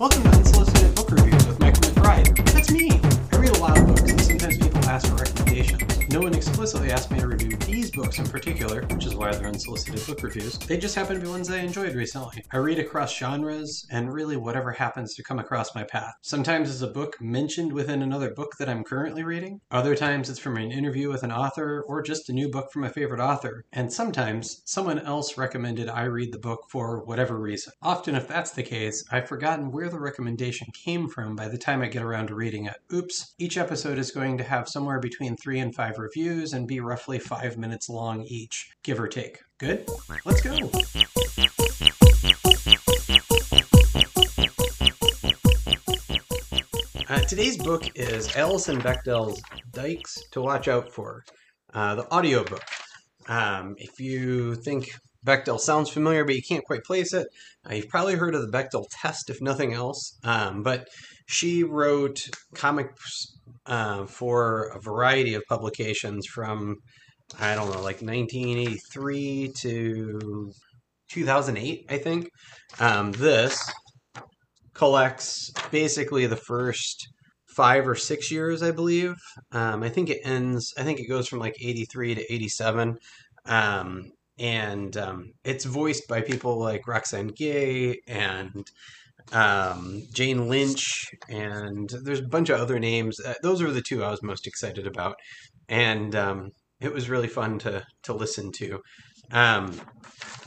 Welcome to Unsolicited Book Reviews No one explicitly asked me to review these books in particular, which is why they're unsolicited book reviews. They just happen to be ones I enjoyed recently. I read across genres, and really whatever happens to come across my path. Sometimes it's a book mentioned within another book that I'm currently reading. Other times it's from an interview with an author, or just a new book from a favorite author. And sometimes someone else recommended I read the book for whatever reason. Often, if that's the case, I've forgotten where the recommendation came from by the time I get around to reading it. Oops. Each episode is going to have somewhere between three and five reviews and be roughly five minutes long each, give or take. Good? Let's go. Uh, today's book is Alison Bechdel's Dykes to Watch Out For, uh, the audiobook. Um, if you think Bechdel sounds familiar, but you can't quite place it, uh, you've probably heard of the Bechdel test, if nothing else. Um, but she wrote comics uh, for a variety of publications from, I don't know, like 1983 to 2008, I think. Um, this collects basically the first five or six years, I believe. Um, I think it ends, I think it goes from like 83 to 87. Um, and um, it's voiced by people like Roxane Gay and um, Jane Lynch, and there's a bunch of other names. Uh, those were the two I was most excited about, and um, it was really fun to to listen to. Um,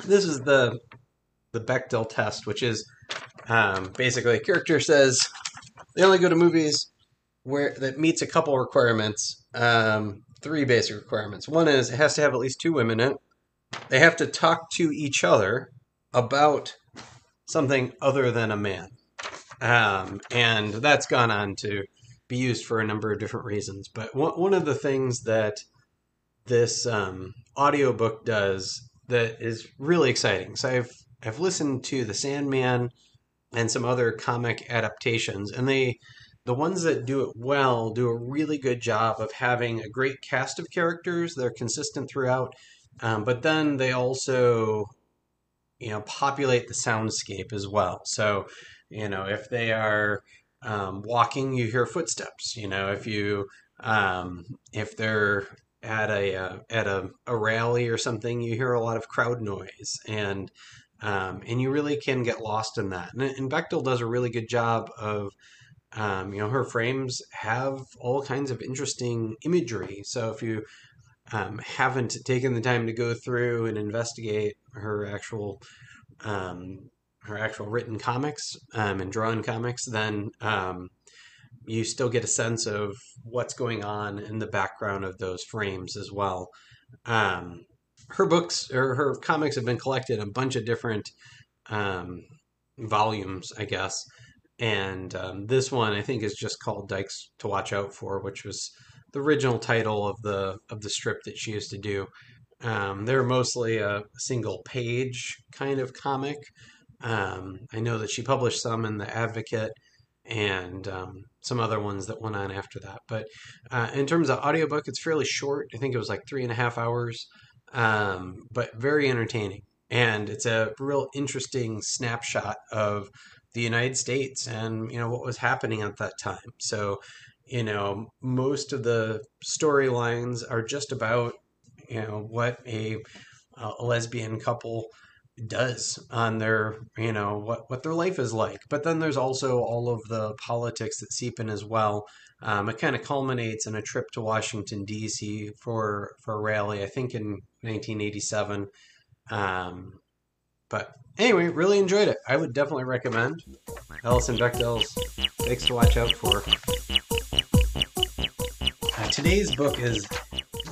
this is the the Bechdel test, which is um, basically a character says they only go to movies where that meets a couple requirements. Um, three basic requirements. One is it has to have at least two women in it. They have to talk to each other about something other than a man. Um, and that's gone on to be used for a number of different reasons. But one, one of the things that this um, audiobook does that is really exciting. So I've I've listened to The Sandman and some other comic adaptations, and they the ones that do it well do a really good job of having a great cast of characters. They're consistent throughout, um, but then they also you know populate the soundscape as well. So you know if they are um, walking, you hear footsteps. You know if you um, if they're at a uh, at a, a rally or something, you hear a lot of crowd noise and um, and you really can get lost in that. And, and Bechdel does a really good job of um, you know her frames have all kinds of interesting imagery. So if you um, haven't taken the time to go through and investigate her actual um, her actual written comics um, and drawn comics, then um, you still get a sense of what's going on in the background of those frames as well. Um, her books or her comics have been collected in a bunch of different um, volumes, I guess. And this one, I think, is just called Dykes to Watch Out For, which was the original title of the of the strip that she used to do. Um, they're mostly a single page kind of comic. Um, I know that she published some in the Advocate and um, some other ones that went on after that. But uh, in terms of audiobook, it's fairly short. I think it was like three and a half hours, um, but very entertaining. And it's a real interesting snapshot of the United States and you know what was happening at that time. So you know most of the storylines are just about you know what a, a lesbian couple does on their you know what what their life is like. But then there's also all of the politics that seep in as well. Um, it kind of culminates in a trip to washington d.c for for a rally i think in 1987 um, but anyway really enjoyed it. I would definitely recommend alison bechdel's Dykes to watch out for today's book is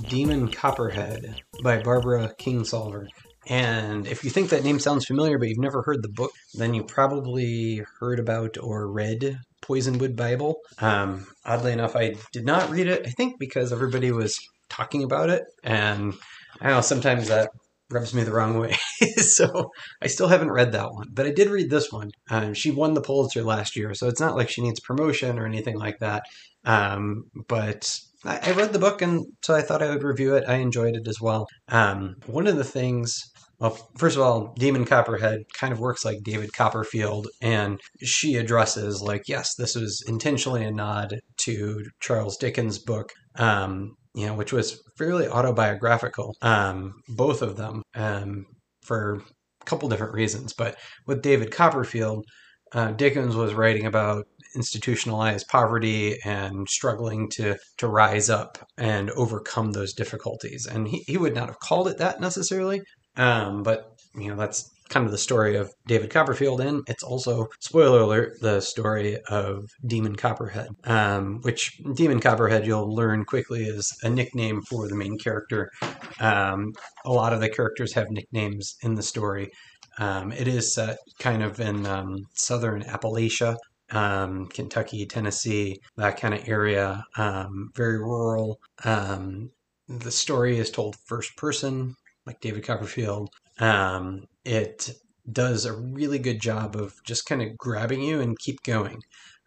demon copperhead by barbara kingsolver and if you think that name sounds familiar, but you've never heard the book, then you probably heard about or read Poisonwood Bible. Um, oddly enough, I did not read it, I think because everybody was talking about it. And I know sometimes that rubs me the wrong way. so I still haven't read that one, but I did read this one. Um, she won the Pulitzer last year, so it's not like she needs promotion or anything like that. Um, but I, I, read the book, and so I thought I would review it. I enjoyed it as well. Um, one of the things Well, first of all, Demon Copperhead kind of works like David Copperfield, and she addresses, like, yes, this was intentionally a nod to Charles Dickens' book, um, you know, which was fairly autobiographical, um, both of them, um, for a couple different reasons. But with David Copperfield, uh, Dickens was writing about institutionalized poverty and struggling to to rise up and overcome those difficulties. And he, he would not have called it that necessarily, um, but you know that's kind of the story of David Copperfield, and it's also spoiler alert the story of Demon Copperhead, um, which Demon Copperhead you'll learn quickly is a nickname for the main character. Um, a lot of the characters have nicknames in the story. Um, it is kind of in um, southern Appalachia, um, Kentucky, Tennessee, that kind of area, um, very rural. Um, the story is told first person, like David Copperfield. Um, it does a really good job of just kind of grabbing you and keep going.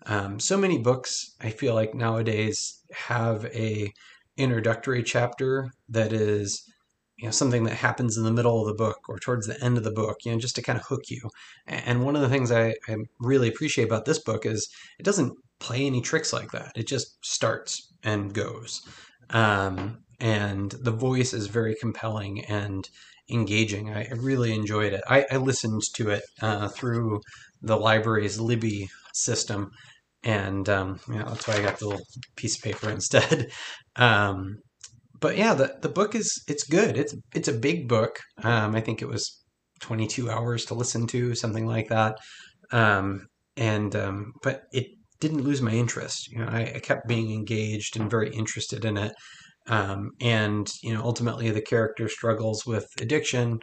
Um, so many books, I feel like nowadays have a introductory chapter that is you know something that happens in the middle of the book or towards the end of the book you know just to kind of hook you. And one of the things I, I, really appreciate about this book is it doesn't play any tricks like that. It just starts and goes. Um, and the voice is very compelling and engaging. I, really enjoyed it. I, I listened to it uh, through the library's libby system and um, you know, that's why i got the little piece of paper instead. Um, but yeah, the the book is it's good. It's it's a big book. Um, I think it was 22 hours to listen to, something like that. Um, and um, but it didn't lose my interest. You know, I, I kept being engaged and very interested in it. Um, and you know, ultimately, the character struggles with addiction.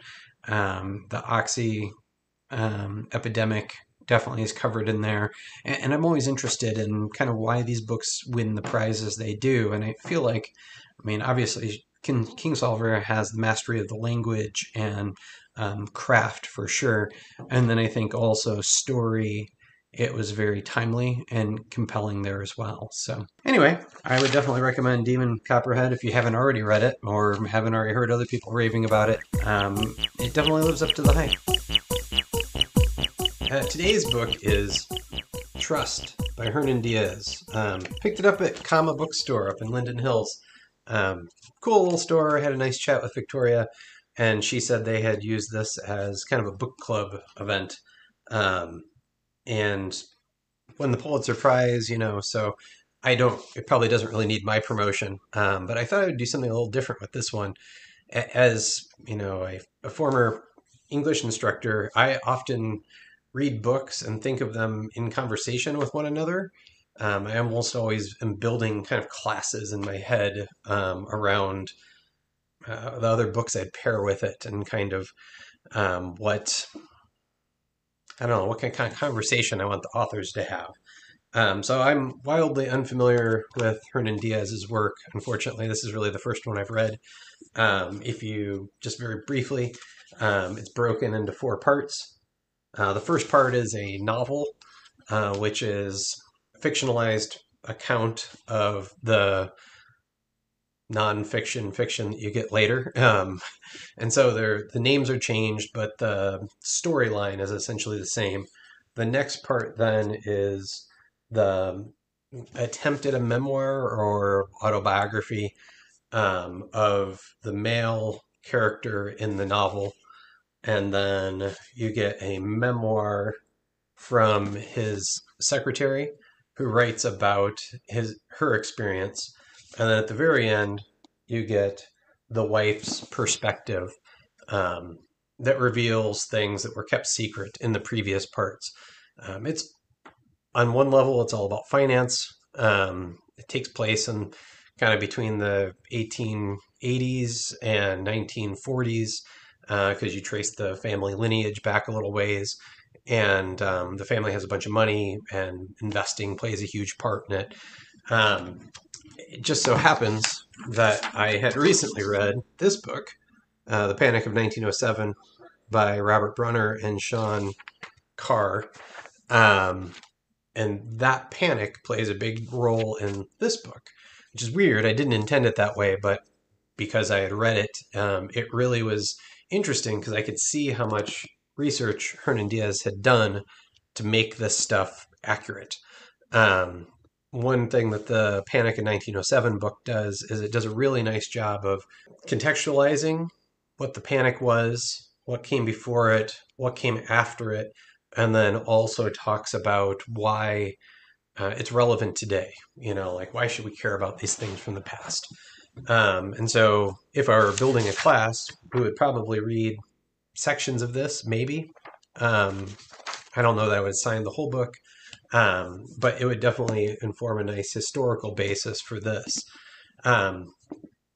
Um, the oxy um, epidemic definitely is covered in there. And, and, I'm always interested in kind of why these books win the prizes they do. And I feel like I mean, obviously, King, Kingsolver has the mastery of the language and um, craft for sure. And then I think also story, it was very timely and compelling there as well. So, anyway, I would definitely recommend Demon Copperhead if you haven't already read it or haven't already heard other people raving about it. Um, it definitely lives up to the hype. Uh, today's book is Trust by Hernan Diaz. Um, picked it up at Comma Bookstore up in Linden Hills. Um, cool little store. I had a nice chat with Victoria, and she said they had used this as kind of a book club event. Um, and won the Pulitzer Prize, you know, so I don't, it probably doesn't really need my promotion. Um, but I thought I would do something a little different with this one. As, you know, a, a former English instructor, I often read books and think of them in conversation with one another. Um, I almost always am building kind of classes in my head um, around uh, the other books I'd pair with it and kind of um, what I don't know what kind of conversation I want the authors to have. Um, so I'm wildly unfamiliar with Hernan Diaz's work. Unfortunately, this is really the first one I've read. Um, if you just very briefly, um, it's broken into four parts. Uh, the first part is a novel, uh, which is fictionalized account of the nonfiction fiction that you get later. Um, and so the names are changed, but the storyline is essentially the same. The next part then is the attempt at a memoir or autobiography um, of the male character in the novel. And then you get a memoir from his secretary who writes about his her experience, and then at the very end, you get the wife's perspective um, that reveals things that were kept secret in the previous parts. Um, it's on one level, it's all about finance. Um, it takes place in kind of between the 1880s and 1940s because uh, you trace the family lineage back a little ways and um, the family has a bunch of money, and investing plays a huge part in it. Um, it just so happens that I had recently read this book, uh, The Panic of 1907, by Robert Bruner and Sean Carr. Um, and that panic plays a big role in this book, which is weird. I didn't intend it that way, but because I had read it, um, it really was interesting because I could see how much research Hernan Diaz had done to make this stuff accurate. Um, one thing that the Panic in 1907 book does is it does a really nice job of contextualizing what the panic was, what came before it, what came after it, and then also talks about why uh, it's relevant today. You know, like why should we care about these things from the past? Um, and so, if I were building a class, we would probably read sections of this, maybe. Um, I don't know that I would assign the whole book, um, but it would definitely inform a nice historical basis for this. Um,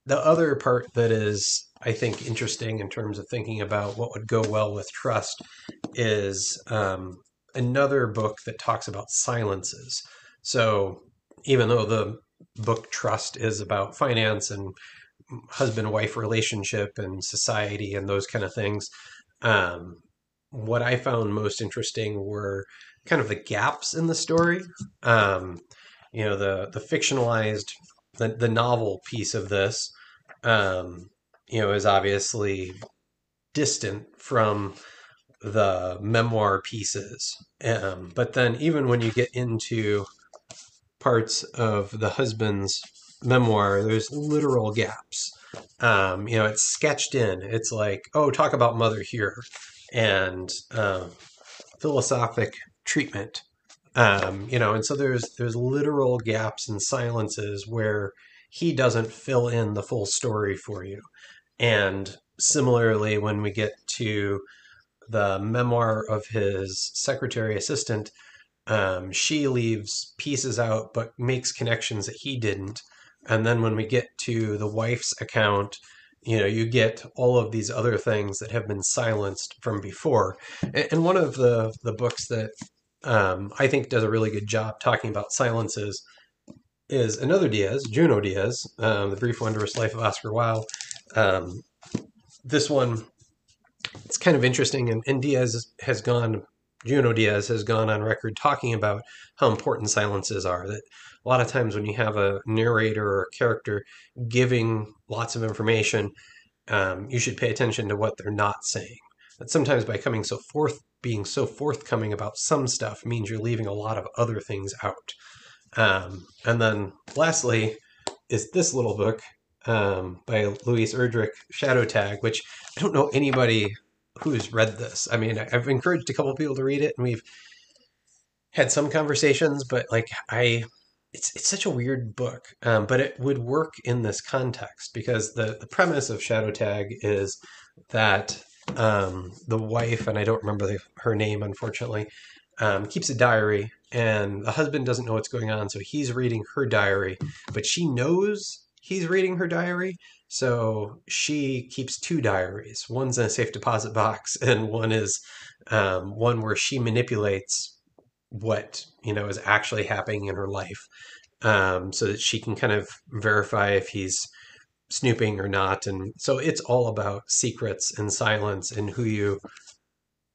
the other part that is, I think, interesting in terms of thinking about what would go well with trust is um, another book that talks about silences. So, even though the book Trust is about finance and husband wife relationship and society and those kind of things, um, what I found most interesting were kind of the gaps in the story. Um, you know, the the fictionalized, the, the novel piece of this, um, you know, is obviously distant from the memoir pieces. Um, but then even when you get into parts of the husband's memoir, there's literal gaps. Um, you know, it's sketched in. It's like, oh, talk about mother here, and um, philosophic treatment. Um, you know, and so there's there's literal gaps and silences where he doesn't fill in the full story for you. And similarly, when we get to the memoir of his secretary assistant, um, she leaves pieces out but makes connections that he didn't. And then when we get to the wife's account, you know, you get all of these other things that have been silenced from before. And one of the, the books that um, I think does a really good job talking about silences is another Diaz, Junot Diaz, um, The Brief Wondrous Life of Oscar Wao. Um, this one, it's kind of interesting, and, and Diaz has gone Junot Diaz has gone on record talking about how important silences are. That a lot of times when you have a narrator or a character giving lots of information, um, you should pay attention to what they're not saying. That sometimes by coming so forth, being so forthcoming about some stuff means you're leaving a lot of other things out. Um, and then lastly is this little book um, by Louise Erdrich, Shadow Tag, which I don't know anybody who's read this. I mean, I've encouraged a couple people to read it, and we've had some conversations, but like I, it's it's such a weird book, um, but it would work in this context because the the premise of Shadow Tag is that um, the wife, and I don't remember the, her name, unfortunately, um, keeps a diary, and the husband doesn't know what's going on, so he's reading her diary, but she knows he's reading her diary, so she keeps two diaries. One's in a safe deposit box, and one is um, one where she manipulates what you know is actually happening in her life, um, so that she can kind of verify if he's snooping or not. And so it's all about secrets and silence and who you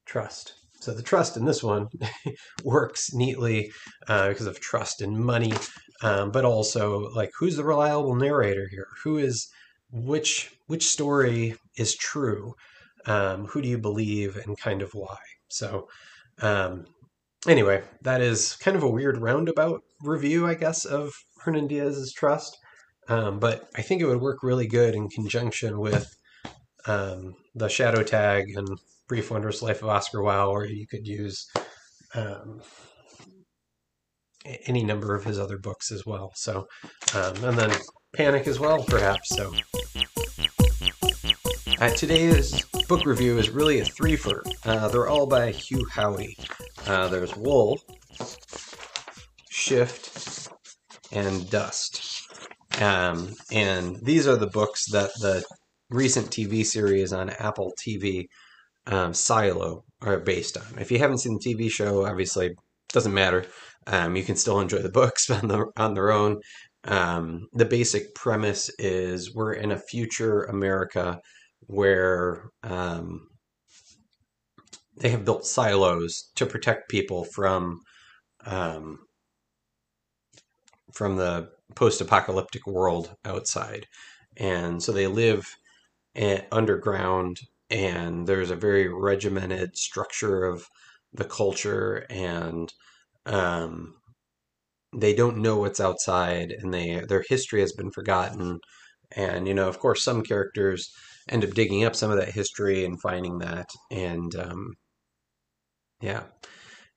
trust. So the trust in this one works neatly uh, because of trust and money, um, but also like who's the reliable narrator here? Who is which which story is true? Um, who do you believe and kind of why? So um, anyway, that is kind of a weird roundabout review, I guess, of Hernan Diaz's Trust. Um, but I think it would work really good in conjunction with um, the Shadow Tag and Brief Wondrous Life of Oscar Wao, or you could use um, any number of his other books as well. So, um, and then Panic as well, perhaps. So, uh, today's book review is really a threefer. Uh, they're all by Hugh Howey. Uh, there's Wool, Shift, and Dust. Um, and these are the books that the recent TV series on Apple TV, um, Silo, are based on. If you haven't seen the TV show, obviously doesn't matter. Um, you can still enjoy the books on, the, on their own. Um, the basic premise is we're in a future America where um, they have built silos to protect people from um, from the post-apocalyptic world outside, and so they live underground and there's a very regimented structure of the culture, and um, they don't know what's outside, and they their history has been forgotten. And you know, of course, some characters end up digging up some of that history and finding that, and um, yeah.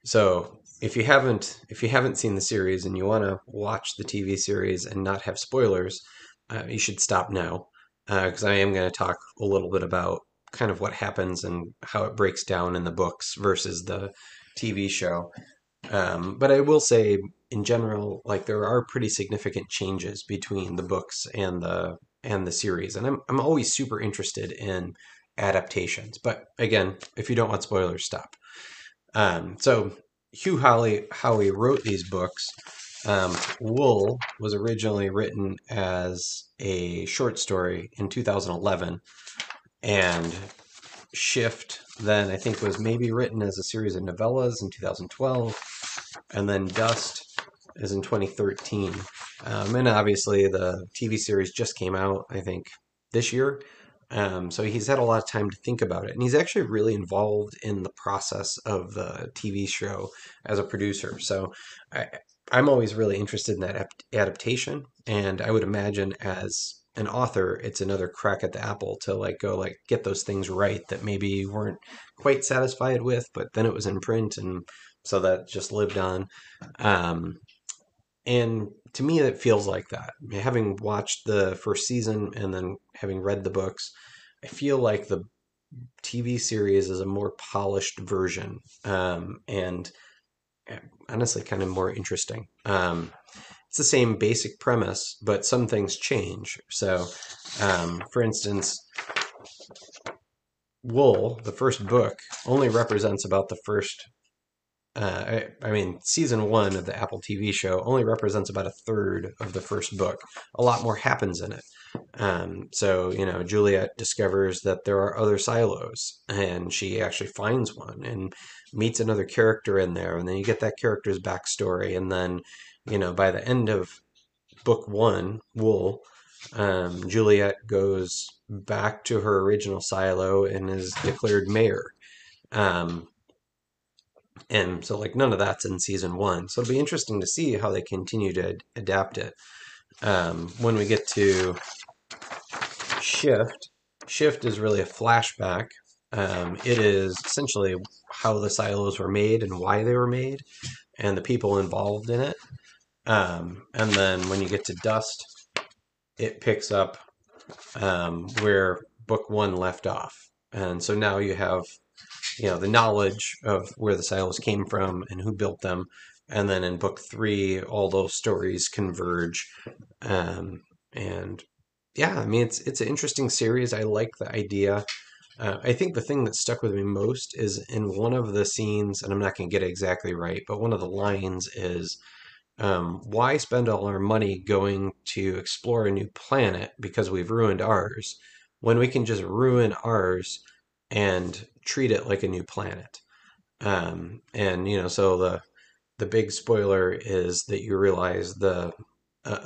So if you haven't if you haven't seen the series and you want to watch the TV series and not have spoilers, uh, you should stop now because uh, I am going to talk a little bit about kind of what happens and how it breaks down in the books versus the TV show. Um, but I will say, in general, like there are pretty significant changes between the books and the and the series, and I'm I'm always super interested in adaptations. But again, if you don't want spoilers, stop. Um, so Hugh Howey, Howey wrote these books. Um, Wool was originally written as a short story in 2011, and Shift then I think was maybe written as a series of novellas in 2012, and then Dust is in 2013. Um, and obviously the TV series just came out, I think, this year. Um, so he's had a lot of time to think about it. And he's actually really involved in the process of the TV show as a producer. So I, I'm always really interested in that adaptation. And I would imagine as an author, it's another crack at the apple to like go like get those things right that maybe you weren't quite satisfied with, but then it was in print and so that just lived on. Um, and to me, it feels like that. Having watched the first season and then having read the books, I feel like the TV series is a more polished version um, and eh, honestly kind of more interesting. Um, it's the same basic premise, but some things change. So, um, for instance, Wool, the first book, only represents about the first uh, I, I, mean, season one of the Apple TV show only represents about a third of the first book. A lot more happens in it. Um, so, you know, Juliet discovers that there are other silos, and she actually finds one and meets another character in there. And then you get that character's backstory. And then, you know, by the end of book one, Wool, um, Juliet goes back to her original silo and is declared mayor. Um, and so, like, none of that's in season one. So it'll be interesting to see how they continue to ad- adapt it. Um, when we get to Shift, Shift is really a flashback. Um, it is essentially how the silos were made and why they were made, and the people involved in it. Um, and then when you get to Dust, it picks up um, where book one left off. And so now you have you know the knowledge of where the silos came from and who built them. And then in book three all those stories converge. Um, and yeah i mean it's it's an interesting series. I like the idea. Uh, i think the thing that stuck with me most is in one of the scenes and i'm not going to get it exactly right but one of the lines is um, why spend all our money going to explore a new planet because we've ruined ours when we can just ruin ours and treat it like a new planet. Um, and you know, so the the big spoiler is that you realize the uh,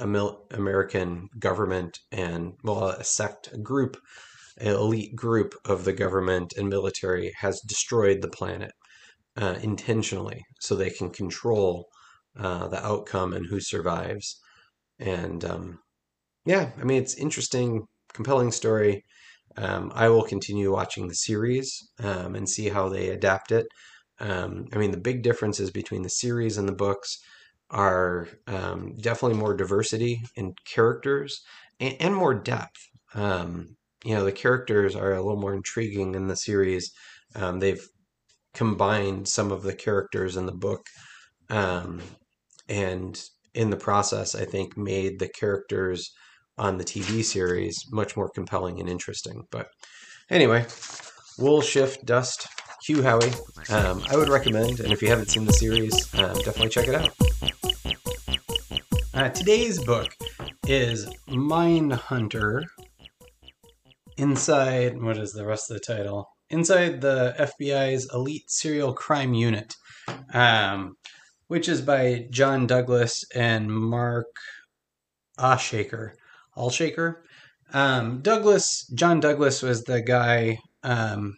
American government and well, a sect, a group, an elite group of the government and military has destroyed the planet uh, intentionally, so they can control uh, the outcome and who survives. And um, yeah, I mean, it's interesting, compelling story. Um, I will continue watching the series um, and see how they adapt it. Um, I mean, the big differences between the series and the books are um, definitely more diversity in characters and, and more depth. Um, you know, the characters are a little more intriguing in the series. Um, they've combined some of the characters in the book and in the process, I think, made the characters on the TV series much more compelling and interesting. But anyway, Wool Shift Dust Hugh Howey. Um, I would recommend, and if you haven't seen the series, um, definitely check it out. Uh, today's book is Mindhunter. Inside, what is the rest of the title? Inside the FBI's Elite Serial Crime Unit, um, which is by John Douglas and Mark Oshaker. Allshaker. Um, Douglas, John Douglas was the guy Um,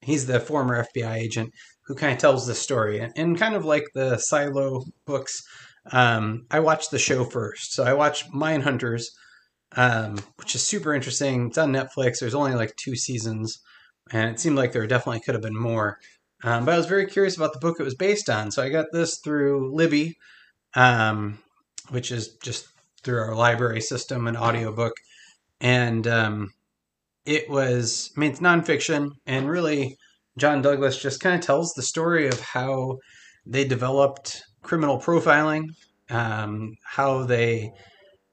he's the former FBI agent who kind of tells the story, and, and kind of like the Silo books. Um, I watched the show first, so I watched Mindhunters, um, which is super interesting. It's on Netflix. There's only like two seasons, and it seemed like there definitely could have been more. Um, but I was very curious about the book it was based on, so I got this through Libby, um, which is just through our library system, an audiobook. And um, it was, I mean, it's nonfiction, and really, John Douglas just kind of tells the story of how they developed criminal profiling, um, how they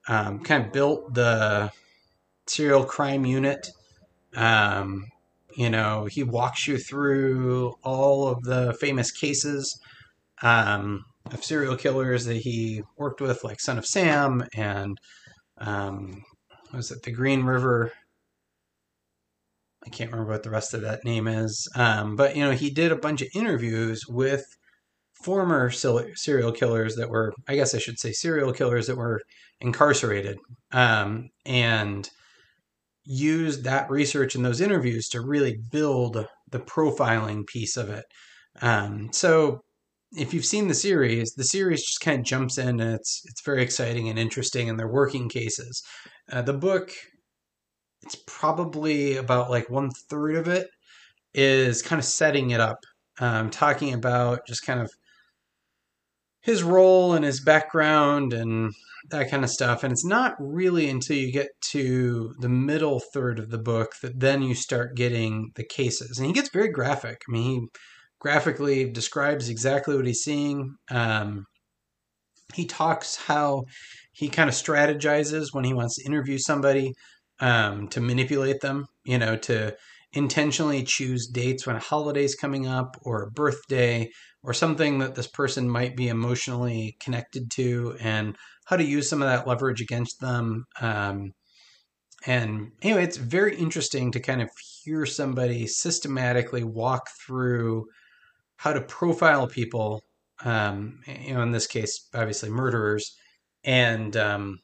um, kind of built the serial crime unit. Um, you know, he walks you through all of the famous cases um, of serial killers that he worked with, like Son of Sam and um, was it the Green River? I can't remember what the rest of that name is. Um, but you know, he did a bunch of interviews with former serial killers that were, I guess I should say, serial killers that were incarcerated, um, and used that research and those interviews to really build the profiling piece of it. Um, so if you've seen the series, the series just kind of jumps in and it's it's very exciting and interesting, and they're working cases. Uh, the book, it's probably about like one third of it is kind of setting it up, um, talking about just kind of his role and his background and that kind of stuff. And it's not really until you get to the middle third of the book that then you start getting the cases. And he gets very graphic. I mean, he graphically describes exactly what he's seeing. Um, he talks how he kind of strategizes when he wants to interview somebody um, to manipulate them, you know, to intentionally choose dates when a holiday's coming up or a birthday or something that this person might be emotionally connected to and how to use some of that leverage against them. Um, and anyway, it's very interesting to kind of hear somebody systematically walk through how to profile people. Um, you know, in this case, obviously murderers, and um,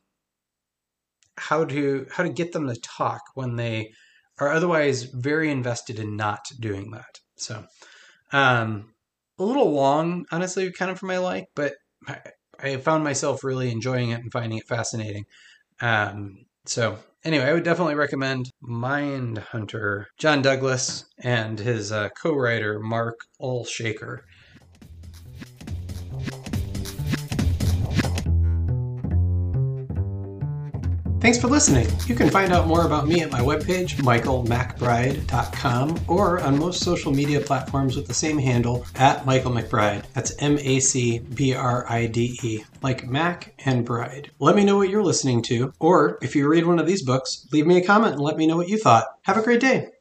how to how to get them to talk when they are otherwise very invested in not doing that. So, um, a little long, honestly, kind of for my like, but I, found myself really enjoying it and finding it fascinating. Um, so anyway, I would definitely recommend Mind Hunter, John Douglas, and his uh, co-writer Mark Olshaker. Thanks for listening. You can find out more about me at my webpage, michaelmacbride.com, or on most social media platforms with the same handle, at Michael MacBride. That's M A C B R I D E, like Mac and Bride. Let me know what you're listening to, or if you read one of these books, leave me a comment and let me know what you thought. Have a great day.